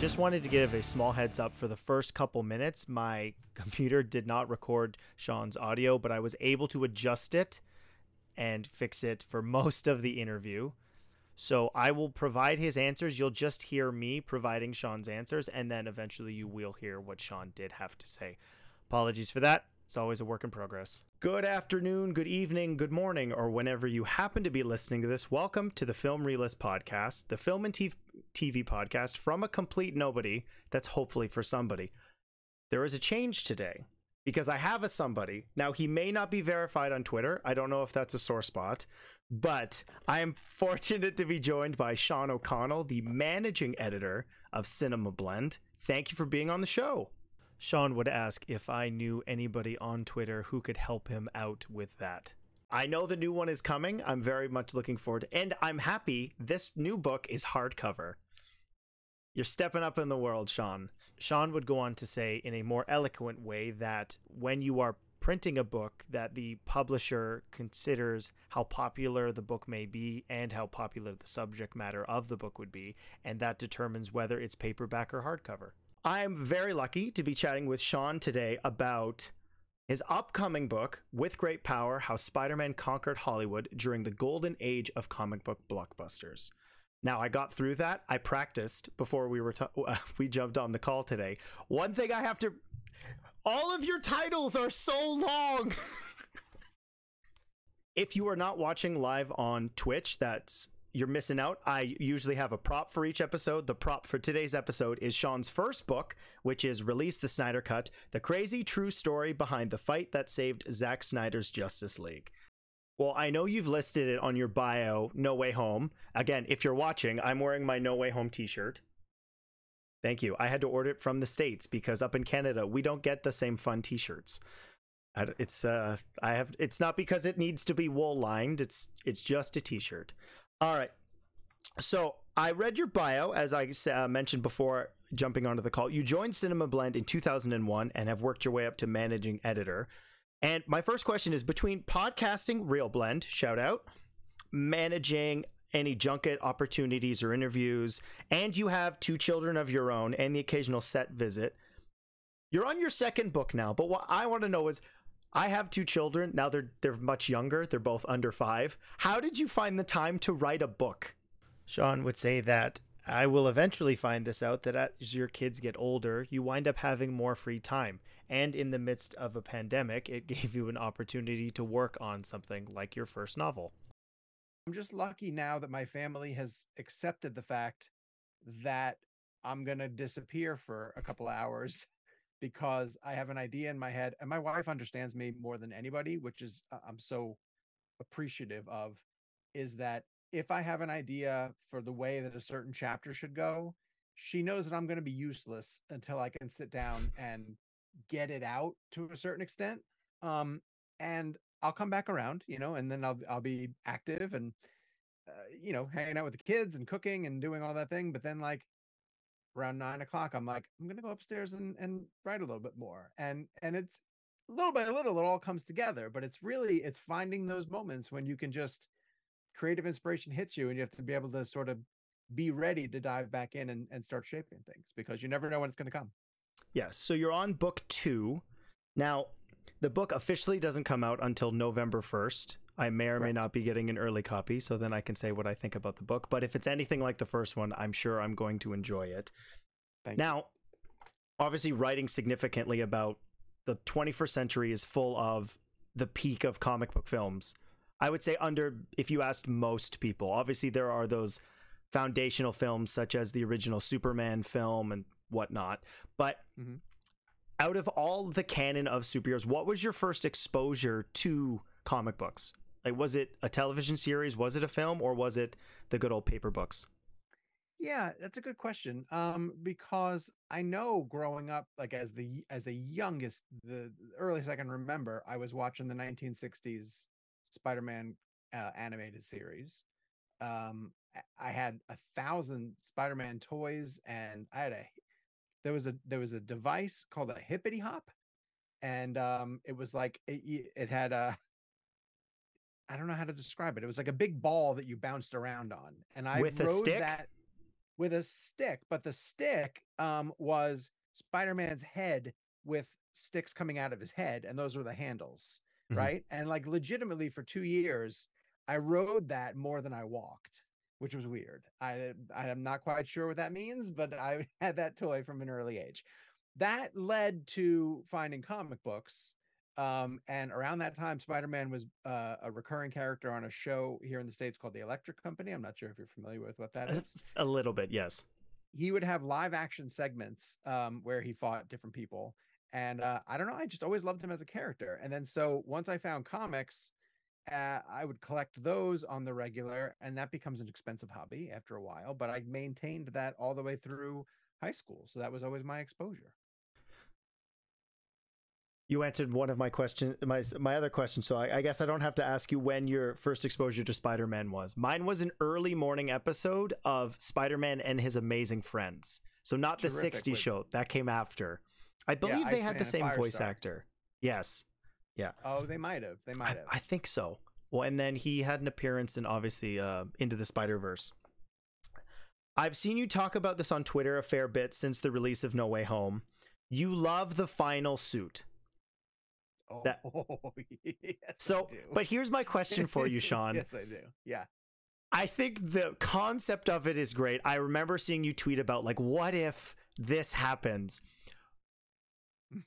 just wanted to give a small heads up for the first couple minutes. My computer did not record Sean's audio, but I was able to adjust it and fix it for most of the interview. So I will provide his answers. You'll just hear me providing Sean's answers, and then eventually you will hear what Sean did have to say. Apologies for that. It's always a work in progress. Good afternoon, good evening, good morning, or whenever you happen to be listening to this. Welcome to the Film Reelists Podcast, the film and TV podcast from a complete nobody that's hopefully for somebody. There is a change today because I have a somebody. Now, he may not be verified on Twitter. I don't know if that's a sore spot, but I am fortunate to be joined by Sean O'Connell, the managing editor of Cinema Blend. Thank you for being on the show. Sean would ask if I knew anybody on Twitter who could help him out with that. I know the new one is coming. I'm very much looking forward, and I'm happy this new book is hardcover. You're stepping up in the world, Sean. Sean would go on to say in a more eloquent way that when you are printing a book that the publisher considers how popular the book may be and how popular the subject matter of the book would be and that determines whether it's paperback or hardcover. I'm very lucky to be chatting with Sean today about his upcoming book, With Great Power How Spider Man Conquered Hollywood During the Golden Age of Comic Book Blockbusters. Now, I got through that. I practiced before we were uh, we jumped on the call today. One thing I have to all of your titles are so long. if you are not watching live on Twitch, that's you're missing out. I usually have a prop for each episode. The prop for today's episode is Sean's first book, which is Release the Snyder Cut The Crazy True Story Behind the Fight That Saved Zack Snyder's Justice League. Well, I know you've listed it on your bio, No Way Home. Again, if you're watching, I'm wearing my No Way Home t shirt. Thank you. I had to order it from the States because up in Canada, we don't get the same fun t shirts. It's uh, I have. It's not because it needs to be wool lined. It's it's just a t-shirt. All right. So I read your bio, as I uh, mentioned before jumping onto the call. You joined Cinema Blend in 2001 and have worked your way up to managing editor. And my first question is between podcasting, ReelBlend, shout out, managing any junket opportunities or interviews, and you have two children of your own and the occasional set visit. You're on your second book now, but what I want to know is I have two children. Now they're they're much younger. They're both under 5. How did you find the time to write a book? Sean would say that I will eventually find this out that as your kids get older, you wind up having more free time. And in the midst of a pandemic, it gave you an opportunity to work on something like your first novel. I'm just lucky now that my family has accepted the fact that I'm going to disappear for a couple hours because I have an idea in my head and my wife understands me more than anybody, which is uh, I'm so appreciative of is that if I have an idea for the way that a certain chapter should go, she knows that I'm going to be useless until I can sit down and get it out to a certain extent. Um, and I'll come back around, you know, and then I'll I'll be active and uh, you know hanging out with the kids and cooking and doing all that thing. But then like around nine o'clock, I'm like, I'm gonna go upstairs and, and write a little bit more. And and it's little by little, it all comes together. But it's really it's finding those moments when you can just creative inspiration hits you and you have to be able to sort of be ready to dive back in and, and start shaping things because you never know when it's to come. Yes. So you're on book two. Now, the book officially doesn't come out until November 1st. I may or may not be getting an early copy, so then I can say what I think about the book. But if it's anything like the first one, I'm sure I'm going to enjoy it. Thank now, you. obviously, writing significantly about the 21st century is full of the peak of comic book films. I would say, under, if you asked most people, obviously, there are those foundational films such as the original Superman film and whatnot. But mm-hmm. out of all the canon of superheroes, what was your first exposure to comic books? Like, was it a television series? Was it a film, or was it the good old paper books? Yeah, that's a good question. Um, because I know growing up, like as the as a youngest, the earliest I can remember, I was watching the 1960s Spider-Man uh, animated series. Um, I had a thousand Spider-Man toys, and I had a there was a there was a device called a hippity hop, and um, it was like it, it had a I don't know how to describe it. It was like a big ball that you bounced around on, and I with a stick. That, with a stick, but the stick um was Spider-Man's head with sticks coming out of his head, and those were the handles, Mhm. right? And like legitimately for two years, I rode that more than I walked, which was weird. I I am not quite sure what that means, but I had that toy from an early age. That led to finding comic books. Um, and around that time, Spider-Man was uh, a recurring character on a show here in the States called The Electric Company. I'm not sure if you're familiar with what that is A little bit, yes. he would have live action segments um, where he fought different people. And uh, I don't know, I just always loved him as a character. And then so once I found comics, uh, I would collect those on the regular, and that becomes an expensive hobby after a while. But I maintained that all the way through high school, so that was always my exposure. You answered one of my question, my my other question. So I, I guess I don't have to ask you when your first exposure to Spider-Man was. Mine was an early morning episode of Spider-Man and His Amazing Friends. So not the Terrific '60s with- show that came after. I believe they had the same voice actor. Yes, yeah Oh, they might have. They might have. I think so. Well, and then he had an appearance in obviously uh, Into the Spider Verse. I've seen you talk about this on Twitter a fair bit since the release of No Way Home. You love the final suit. Oh, that- yes, So, but here's my question for you, Sean. yes, I do. Yeah. I think the concept of it is great. I remember seeing you tweet about like, what if this happens?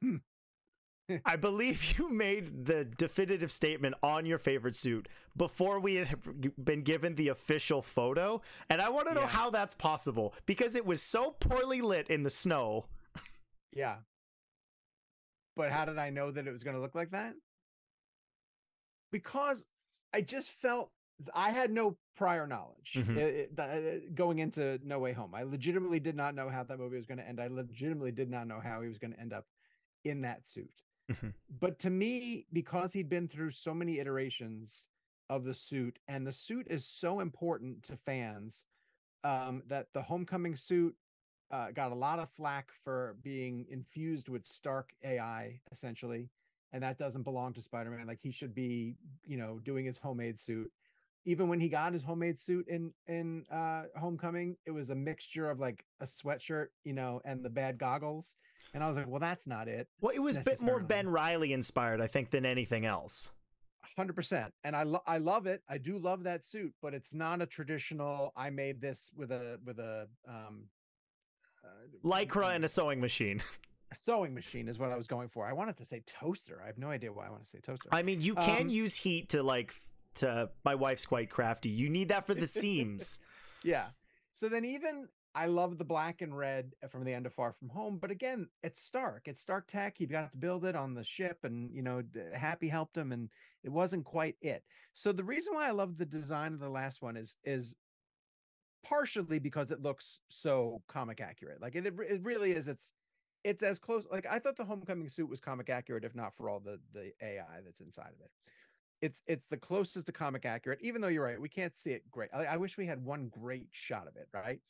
I believe you made the definitive statement on your favorite suit before we had been given the official photo, and I want to know Yeah. how that's possible because it was so poorly lit in the snow. Yeah. But how did I know that it was going to look like that? Because I just felt I had no prior knowledge Mhm. uh, uh, th- uh, going into No Way Home. I legitimately did not know how that movie was going to end. I legitimately did not know how he was going to end up in that suit. Mhm. But to me, because he'd been through so many iterations of the suit, and the suit is so important to fans, um, that the homecoming suit uh, got a lot of flack for being infused with Stark AI, essentially, and that doesn't belong to Spider-Man. Like he should be, you know, doing his homemade suit. Even when he got his homemade suit in in uh, Homecoming, it was a mixture of like a sweatshirt, you know, and the bad goggles. And I was like, well, that's not it. Well, it was a bit more Ben Reilly inspired, I think, than anything else. hundred percent. And I lo- I love it. I do love that suit, but it's not a traditional. I made this with a with a um, Lycra and a sewing machine. a sewing machine is what I was going for. I wanted to say toaster. I have no idea why I want to say toaster. I mean, you can Um, use heat to like to. My wife's quite crafty. You need that for the seams. yeah. So then even I love the black and red from the end of Far From Home, but again, it's Stark. It's Stark Tech. He got to build it on the ship, and you know, Happy helped him, and it wasn't quite it. So the reason why I love the design of the last one is is partially because it looks so comic accurate. Like it, it really is. It's it's as close. Like I thought the Homecoming suit was comic accurate, if not for all the the AI that's inside of it it's it's the closest to comic accurate even though you're right we can't see it great I, I wish we had one great shot of it right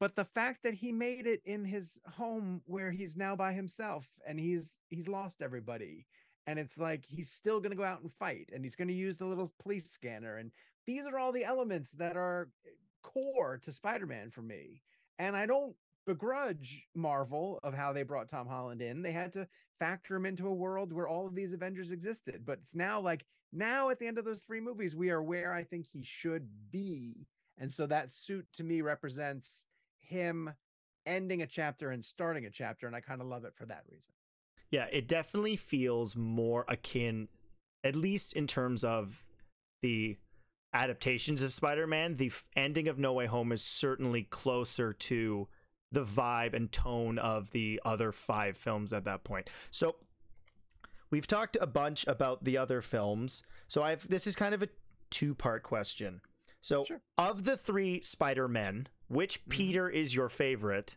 but the fact that he made it in his home where he's now by himself and he's he's lost everybody and it's like he's still going to go out and fight and he's going to use the little police scanner and these are all the elements that are eh, core to spider-man for me and i don't begrudge marvel of how they brought tom holland in. They had to factor him into a world where all of these avengers existed but it's now like now at the end of those three movies we are where i think he should be and so that suit to me represents him ending a chapter and starting a chapter and i kind of love it for that reason. Yeah, it definitely feels more akin, at least in terms of the adaptations of Spider-Man. The f- ending of No Way Home is certainly closer to the vibe and tone of the other five films at that point. So we've talked a bunch about the other films. So I've this is kind of a two-part question. So Sure. of the three Spider-Men, which Mhm. Peter is your favorite?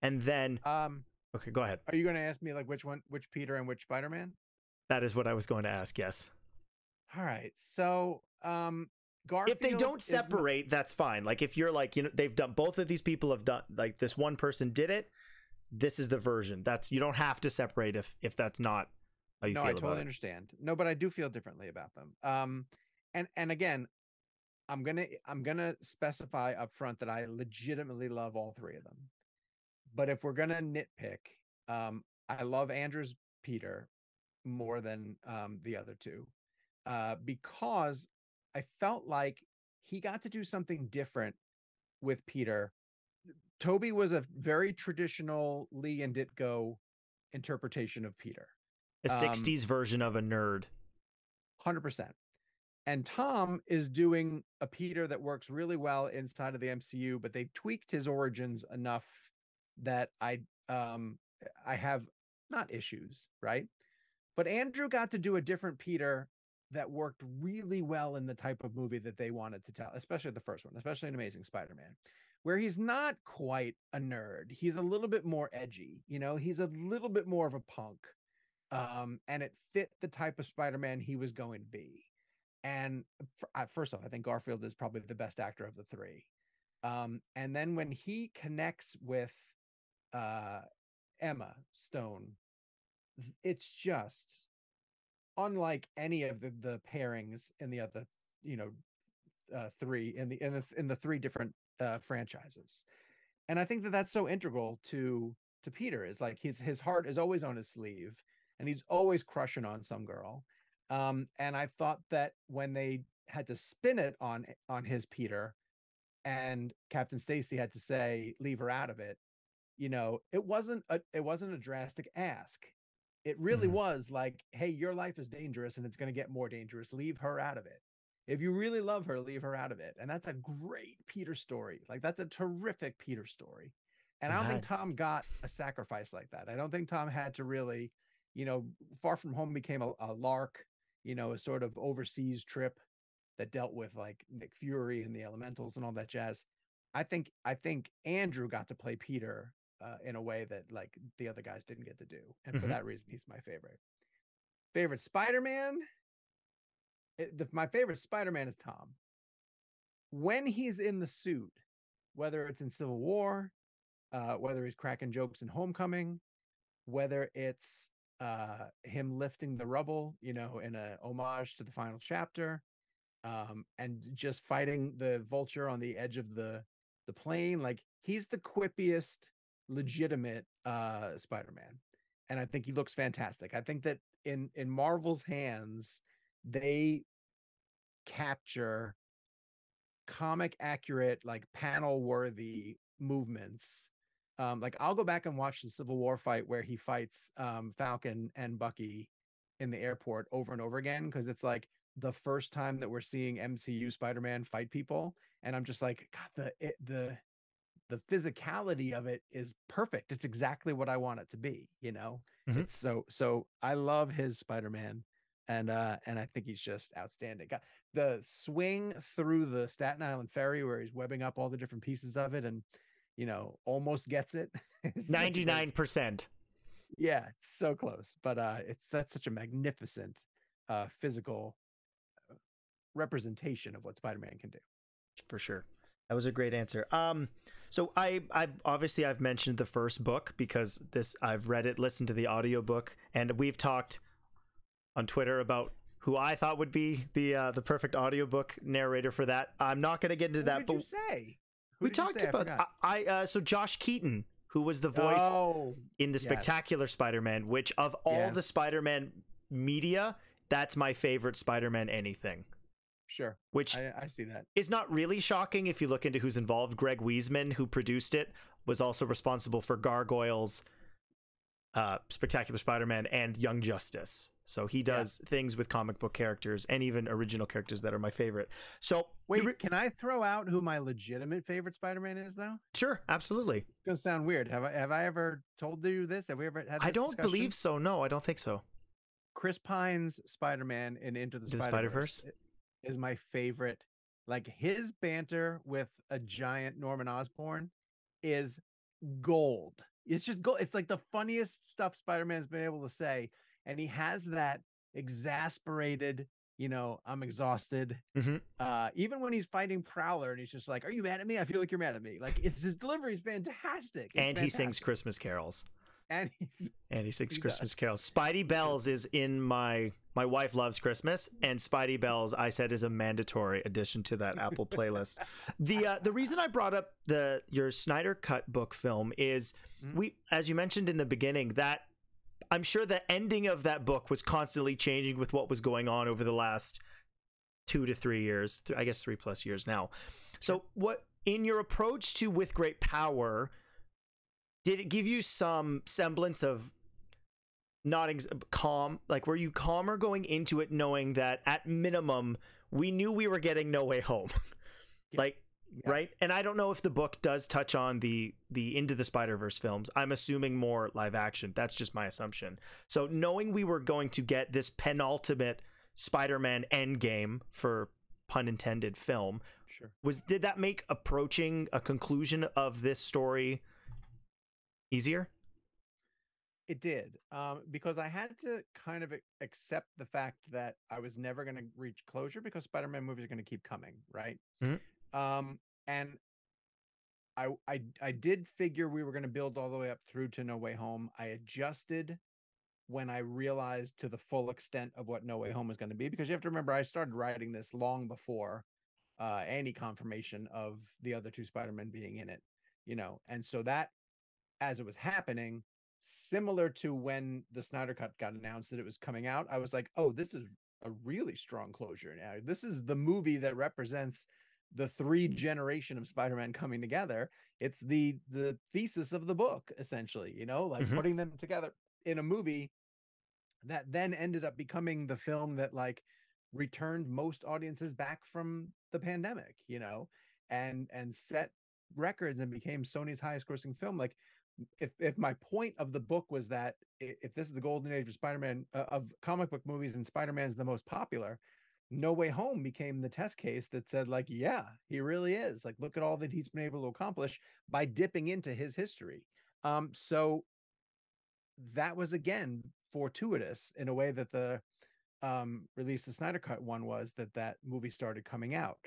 And then um okay, go ahead. are you going to ask me like which one which peter and which spider-man That is what I was going to ask. Yes. All right so um Garfield if they don't is separate, that's fine. Like if you're like, you know, they've done both of these people have done like this one person did it. This is the version. That's you don't have to separate if if that's not how you no, feel I totally it. understand. No, but I do feel differently about them. Um, and and again, I'm gonna I'm gonna specify up front that I legitimately love all three of them. But if we're gonna nitpick, um, I love Andrew's Peter more than um, the other two uh, because I felt like he got to do something different with Peter. Tobey was a very traditional Lee and Ditko interpretation of Peter. A Um, 60s version of a nerd. 100%. And Tom is doing a Peter that works really well inside of the MCU, but they tweaked his origins enough that I um I have not issues, right? But Andrew got to do a different Peter that worked really well in the type of movie that they wanted to tell, especially the first one, especially in Amazing Spider-Man, where he's not quite a nerd. He's a little bit more edgy, you know, he's a little bit more of a punk um, and it fit the type of Spider-Man he was going to be. And first off, I think Garfield is probably the best actor of the three. Um, and then when he connects with uh, Emma Stone, it's just unlike any of the the pairings in the other, you know, uh, three in the in the in the three different uh, franchises. And I think that that's so integral to to Peter is like his his heart is always on his sleeve and he's always crushing on some girl. Um, and I thought that when they had to spin it on on his Peter, and Captain Stacy had to say leave her out of it, you know, it wasn't a it wasn't a drastic ask. It really Mhm. was like, hey, your life is dangerous and it's going to get more dangerous. Leave her out of it. If you really love her, leave her out of it. And that's a great Peter story. Like that's a terrific Peter story. And I don't think Tom got a sacrifice like that. I don't think Tom had to really, you know, Far From Home became a, a lark, you know, a sort of overseas trip that dealt with like Nick Fury and the elementals and all that jazz. I think I think Andrew got to play Peter uh, in a way that like the other guys didn't get to do, and for Mhm. that reason, he's my favorite. Favorite Spider-Man. My favorite Spider-Man is Tom. When he's in the suit, whether it's in Civil War, uh, whether he's cracking jokes in Homecoming, whether it's uh, him lifting the rubble, you know, in a homage to the final chapter, um, and just fighting the vulture on the edge of the the plane, like he's the quippiest, legitimate uh, Spider-Man, and I think he looks fantastic. I think that in in Marvel's hands, they capture comic accurate, like panel worthy movements. Um, like I'll go back and watch the Civil War fight where he fights um, Falcon and Bucky in the airport over and over again because it's like the first time that we're seeing MCU Spider-Man fight people, and I'm just like, God, the it, the the physicality of it is perfect. It's exactly what I want it to be. You know, Mhm. it's so so. I love his Spider-Man, and uh and I think he's just outstanding. God, the swing through the Staten Island ferry where he's webbing up all the different pieces of it, and you know, almost gets it. It's such a great 99%. yeah, it's so close, but uh it's that's such a magnificent uh physical uh, representation of what Spider-Man can do. for sure that was a great answer um so i i obviously i've mentioned the first book because this i've read it listened to the audiobook and we've talked on twitter about who i thought would be the uh the perfect audiobook narrator for that i'm not going to get into Who that did but you say? Who we talked say? About forgot. I, I uh so josh keaton who was the voice Oh, in the yes. spectacular spider-man which of all the spider-man media that's my favorite spider-man anything sure. which I, I see that. is not really shocking if you look into who's involved. Greg Weisman, who produced it, was also responsible for Gargoyles, uh, Spectacular Spider-Man, and Young Justice. So he does things with comic book characters and even original characters that are my favorite. So Wait, re- can I throw out who my legitimate favorite Spider-Man is though? sure, absolutely. It's gonna sound weird. Have I have I ever told you this? Have we ever had this I don't discussion? believe so. No, I don't think so. Chris Pine's Spider-Man in Into the, the Spider-Verse Spider-Verse? Is my favorite. Like his banter with a giant Norman Osborn is gold. It's just gold. It's like the funniest stuff Spider-Man's been able to say. And he has that exasperated, you know, I'm exhausted. Mhm. Uh, even when he's fighting Prowler and he's just like, Are you mad at me? I feel like you're mad at me. Like it's his delivery is fantastic. It's and he sings Christmas carols. And he's Andy Six He Christmas does. Carols. Spidey Bells is in my my wife loves Christmas, and Spidey Bells I said is a mandatory addition to that Apple playlist. the uh, the reason I brought up the your Snyder Cut book film is Mhm. we as you mentioned in the beginning that I'm sure the ending of that book was constantly changing with what was going on over the last two to three years. I guess three plus years now. So what in your approach to with great power did it give you some semblance of not ex- calm like were you calmer going into it knowing that at minimum we knew we were getting no way home Yeah. like Yeah. right and i don't know if the book does touch on the the into the spider verse films i'm assuming more live action that's just my assumption so knowing we were going to get this penultimate spider-man endgame for pun intended film sure. was did that make approaching a conclusion of this story easier It did, um, because I had to kind of accept the fact that I was never going to reach closure because Spider-Man movies are going to keep coming, right? Mhm. Um, and I, I, I did figure we were going to build all the way up through to No Way Home. I adjusted when I realized to the full extent of what No Way Home was going to be, because you have to remember I started writing this long before uh, any confirmation of the other two Spider-Men being in it, you know, and so that as it was happening similar to when the Snyder Cut got announced that it was coming out, I was like, oh, this is a really strong closure now. This is the movie that represents the three generation of Spider-Man coming together. It's the the thesis of the book, essentially, you know, like Mhm. putting them together in a movie that then ended up becoming the film that like returned most audiences back from the pandemic, you know, and and set records and became Sony's highest grossing film. Like if if my point of the book was that if this is the golden age of Spider-Man uh, of comic book movies and Spider-Man's the most popular, No Way Home became the test case that said like, yeah, he really is. Like look at all that he's been able to accomplish by dipping into his history. Um so that was again fortuitous in a way that the um release the Snyder Cut one was that that movie started coming out.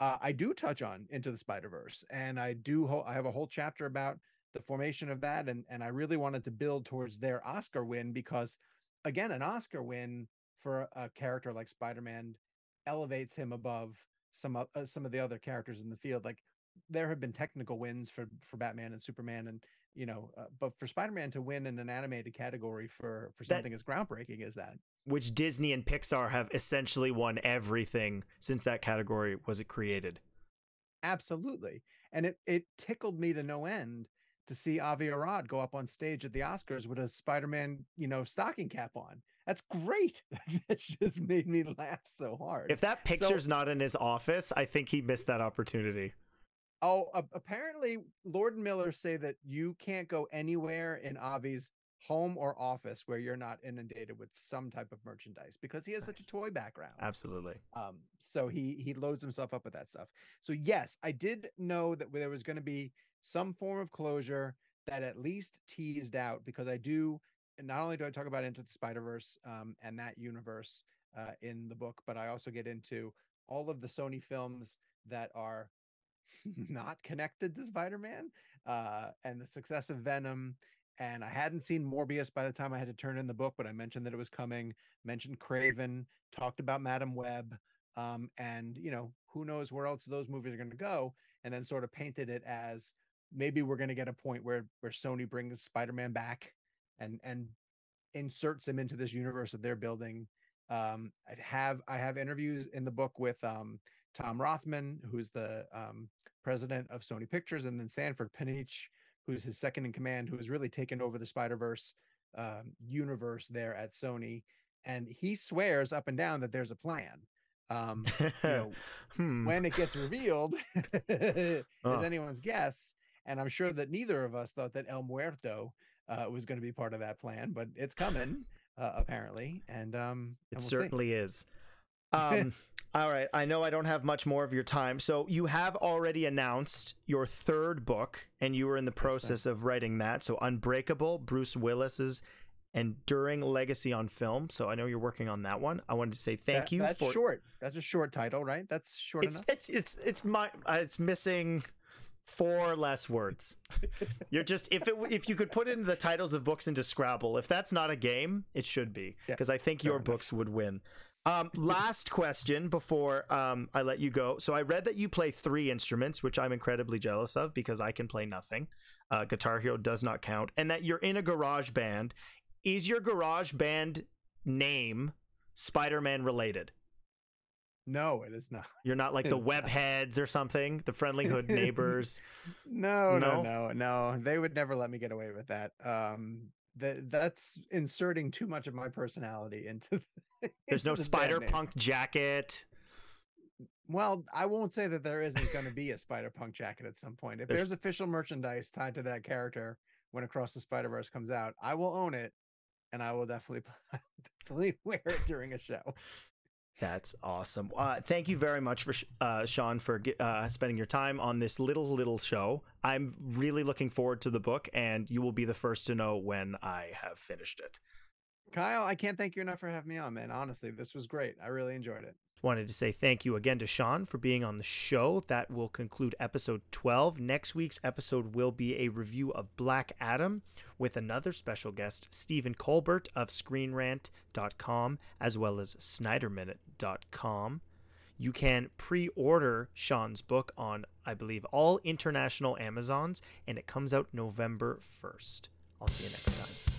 Uh, I do touch on Into the Spider Verse, and I do. Ho- I have a whole chapter about the formation of that, and and I really wanted to build towards their Oscar win because, again, an Oscar win for a character like Spider Man elevates him above some o- uh, some of the other characters in the field. Like there have been technical wins for for Batman and Superman, and you know, uh, but for Spider Man to win in an animated category for for That- something as groundbreaking as that, which Disney and Pixar have essentially won everything since that category was it created. Absolutely. And it it tickled me to no end to see Avi Arad go up on stage at the Oscars with a Spider-Man, you know, stocking cap on. That's great. that just made me laugh so hard. If that picture's not in his office, I think he missed that opportunity. oh, a- apparently Lord and Miller say that you can't go anywhere in Avi's home or office where you're not inundated with some type of merchandise because he has such a toy background. Absolutely. um so he he loads himself up with that stuff so yes i did know that there was going to be some form of closure that at least teased out because i do not only do i talk about into the spider verse um and that universe uh in the book but i also get into all of the sony films that are not connected to spider-man uh and the success of venom and i hadn't seen morbius by the time i had to turn in the book but i mentioned that it was coming mentioned Kraven talked about madame web um, and you know who knows where else those movies are going to go and then sort of painted it as maybe we're going to get a point where where sony brings spider-man back and and inserts him into this universe that they're building um i have i have interviews in the book with um tom rothman who's the um president of sony pictures and then sanford Panitch, who's his second in command who has really taken over the spider-verse um, universe there at sony and he swears up and down that there's a plan um you know hmm. when it gets revealed is Oh. anyone's guess and i'm sure that neither of us thought that el muerto uh, was going to be part of that plan but it's coming uh, apparently and um It and we'll see. certainly is. Um, all right. I know I don't have much more of your time. So you have already announced your third book, and you were in the process of writing that. So Unbreakable, Bruce Willis's enduring legacy on film. So I know you're working on that one. I wanted to say thank That- you that's for short that's a short title right that's short it's enough it's it's it's my uh, it's missing Four less words. You're just if it if you could put in the titles of books into Scrabble, if that's not a game, it should be Yeah, because I think your enough. books would win. Um, last question before um, I let you go. So I read that you play three instruments, which I'm incredibly jealous of because I can play nothing. Uh, Guitar Hero does not count, and that you're in a garage band. Is your garage band name Spider-Man related? No, it is not. You're not like the It's not. Webheads or something, the Friendly Hood Neighbors. No, No? no, no, no. They would never let me get away with that. Um, that that's inserting too much of my personality into. The, There's no the Spider. Punk jacket. Well, I won't say that there isn't going to be a Spider Punk jacket at some point. If There's- there's official merchandise tied to that character when Across the Spider Verse comes out, I will own it, and I will definitely definitely wear it during a show. That's awesome. Uh, thank you very much for uh, Sean for uh, spending your time on this little little show. I'm really looking forward to the book, and you will be the first to know when I have finished it. Kyle, I can't thank you enough for having me on, man. Honestly, this was great. I really enjoyed it. Wanted to say thank you again to Sean for being on the show. That will conclude episode 12. Next week's episode will be a review of Black Adam with another special guest, Stephen Colbert of ScreenRant.com, as well as SnyderMinute.com. You can pre order Sean's book on, I believe, all international Amazons, and it comes out November 1st. I'll see you next time.